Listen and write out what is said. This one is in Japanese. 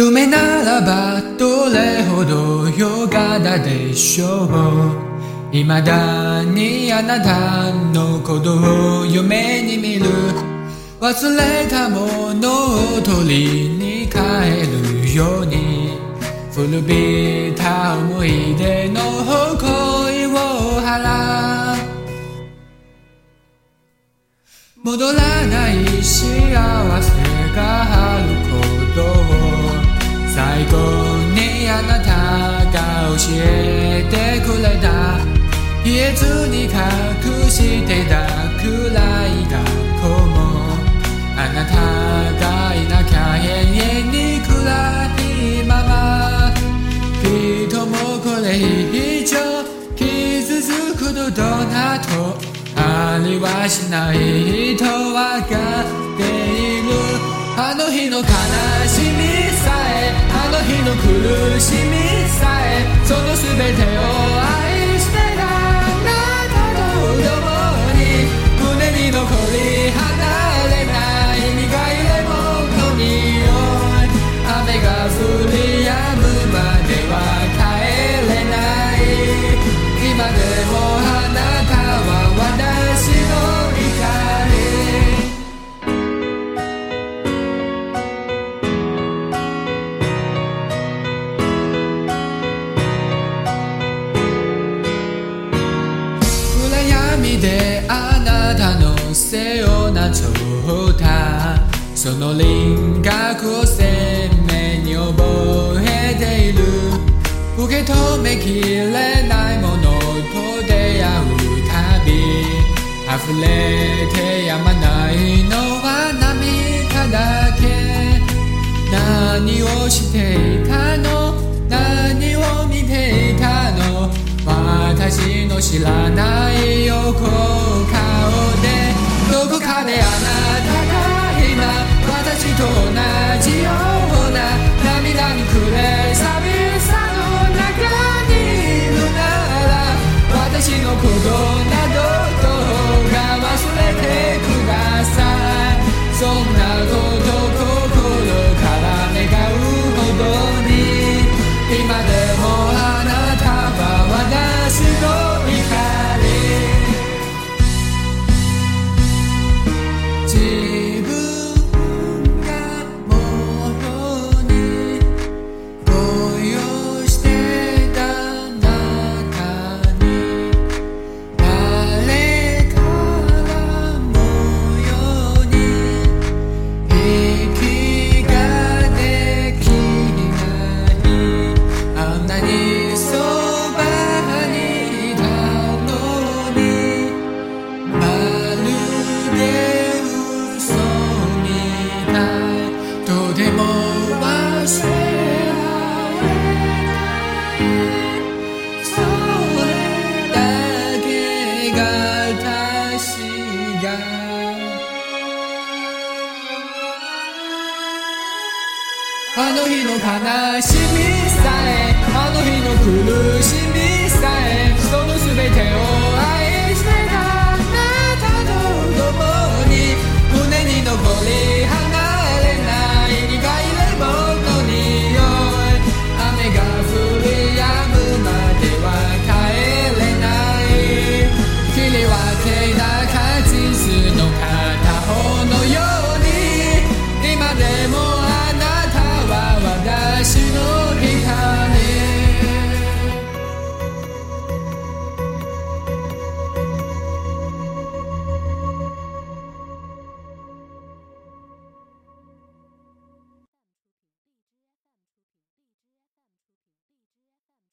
夢ならばどれほどよがだでしょう。未だにあなたのことを夢に見る。忘れたものを取りに帰るように。古びた思い出の誇りを払う。戻らない幸せが最後にあなたが教えてくれた。言えずに隠してたくらい学校も。あなたがいなきゃ永遠に暗いまま。人もこれ以上傷つくことなどありはしないとわかっている。あの日の悲しみ日の苦しみさえその全闇であなたの背負な状態その輪郭を鮮明に覚えている。受け止めきれないものと出会うたび溢れてやまないのは涙だけ。何をしていたの？何を見ていたの？私の知らないあの日の悲しみさえあの日の苦しみさえその全てを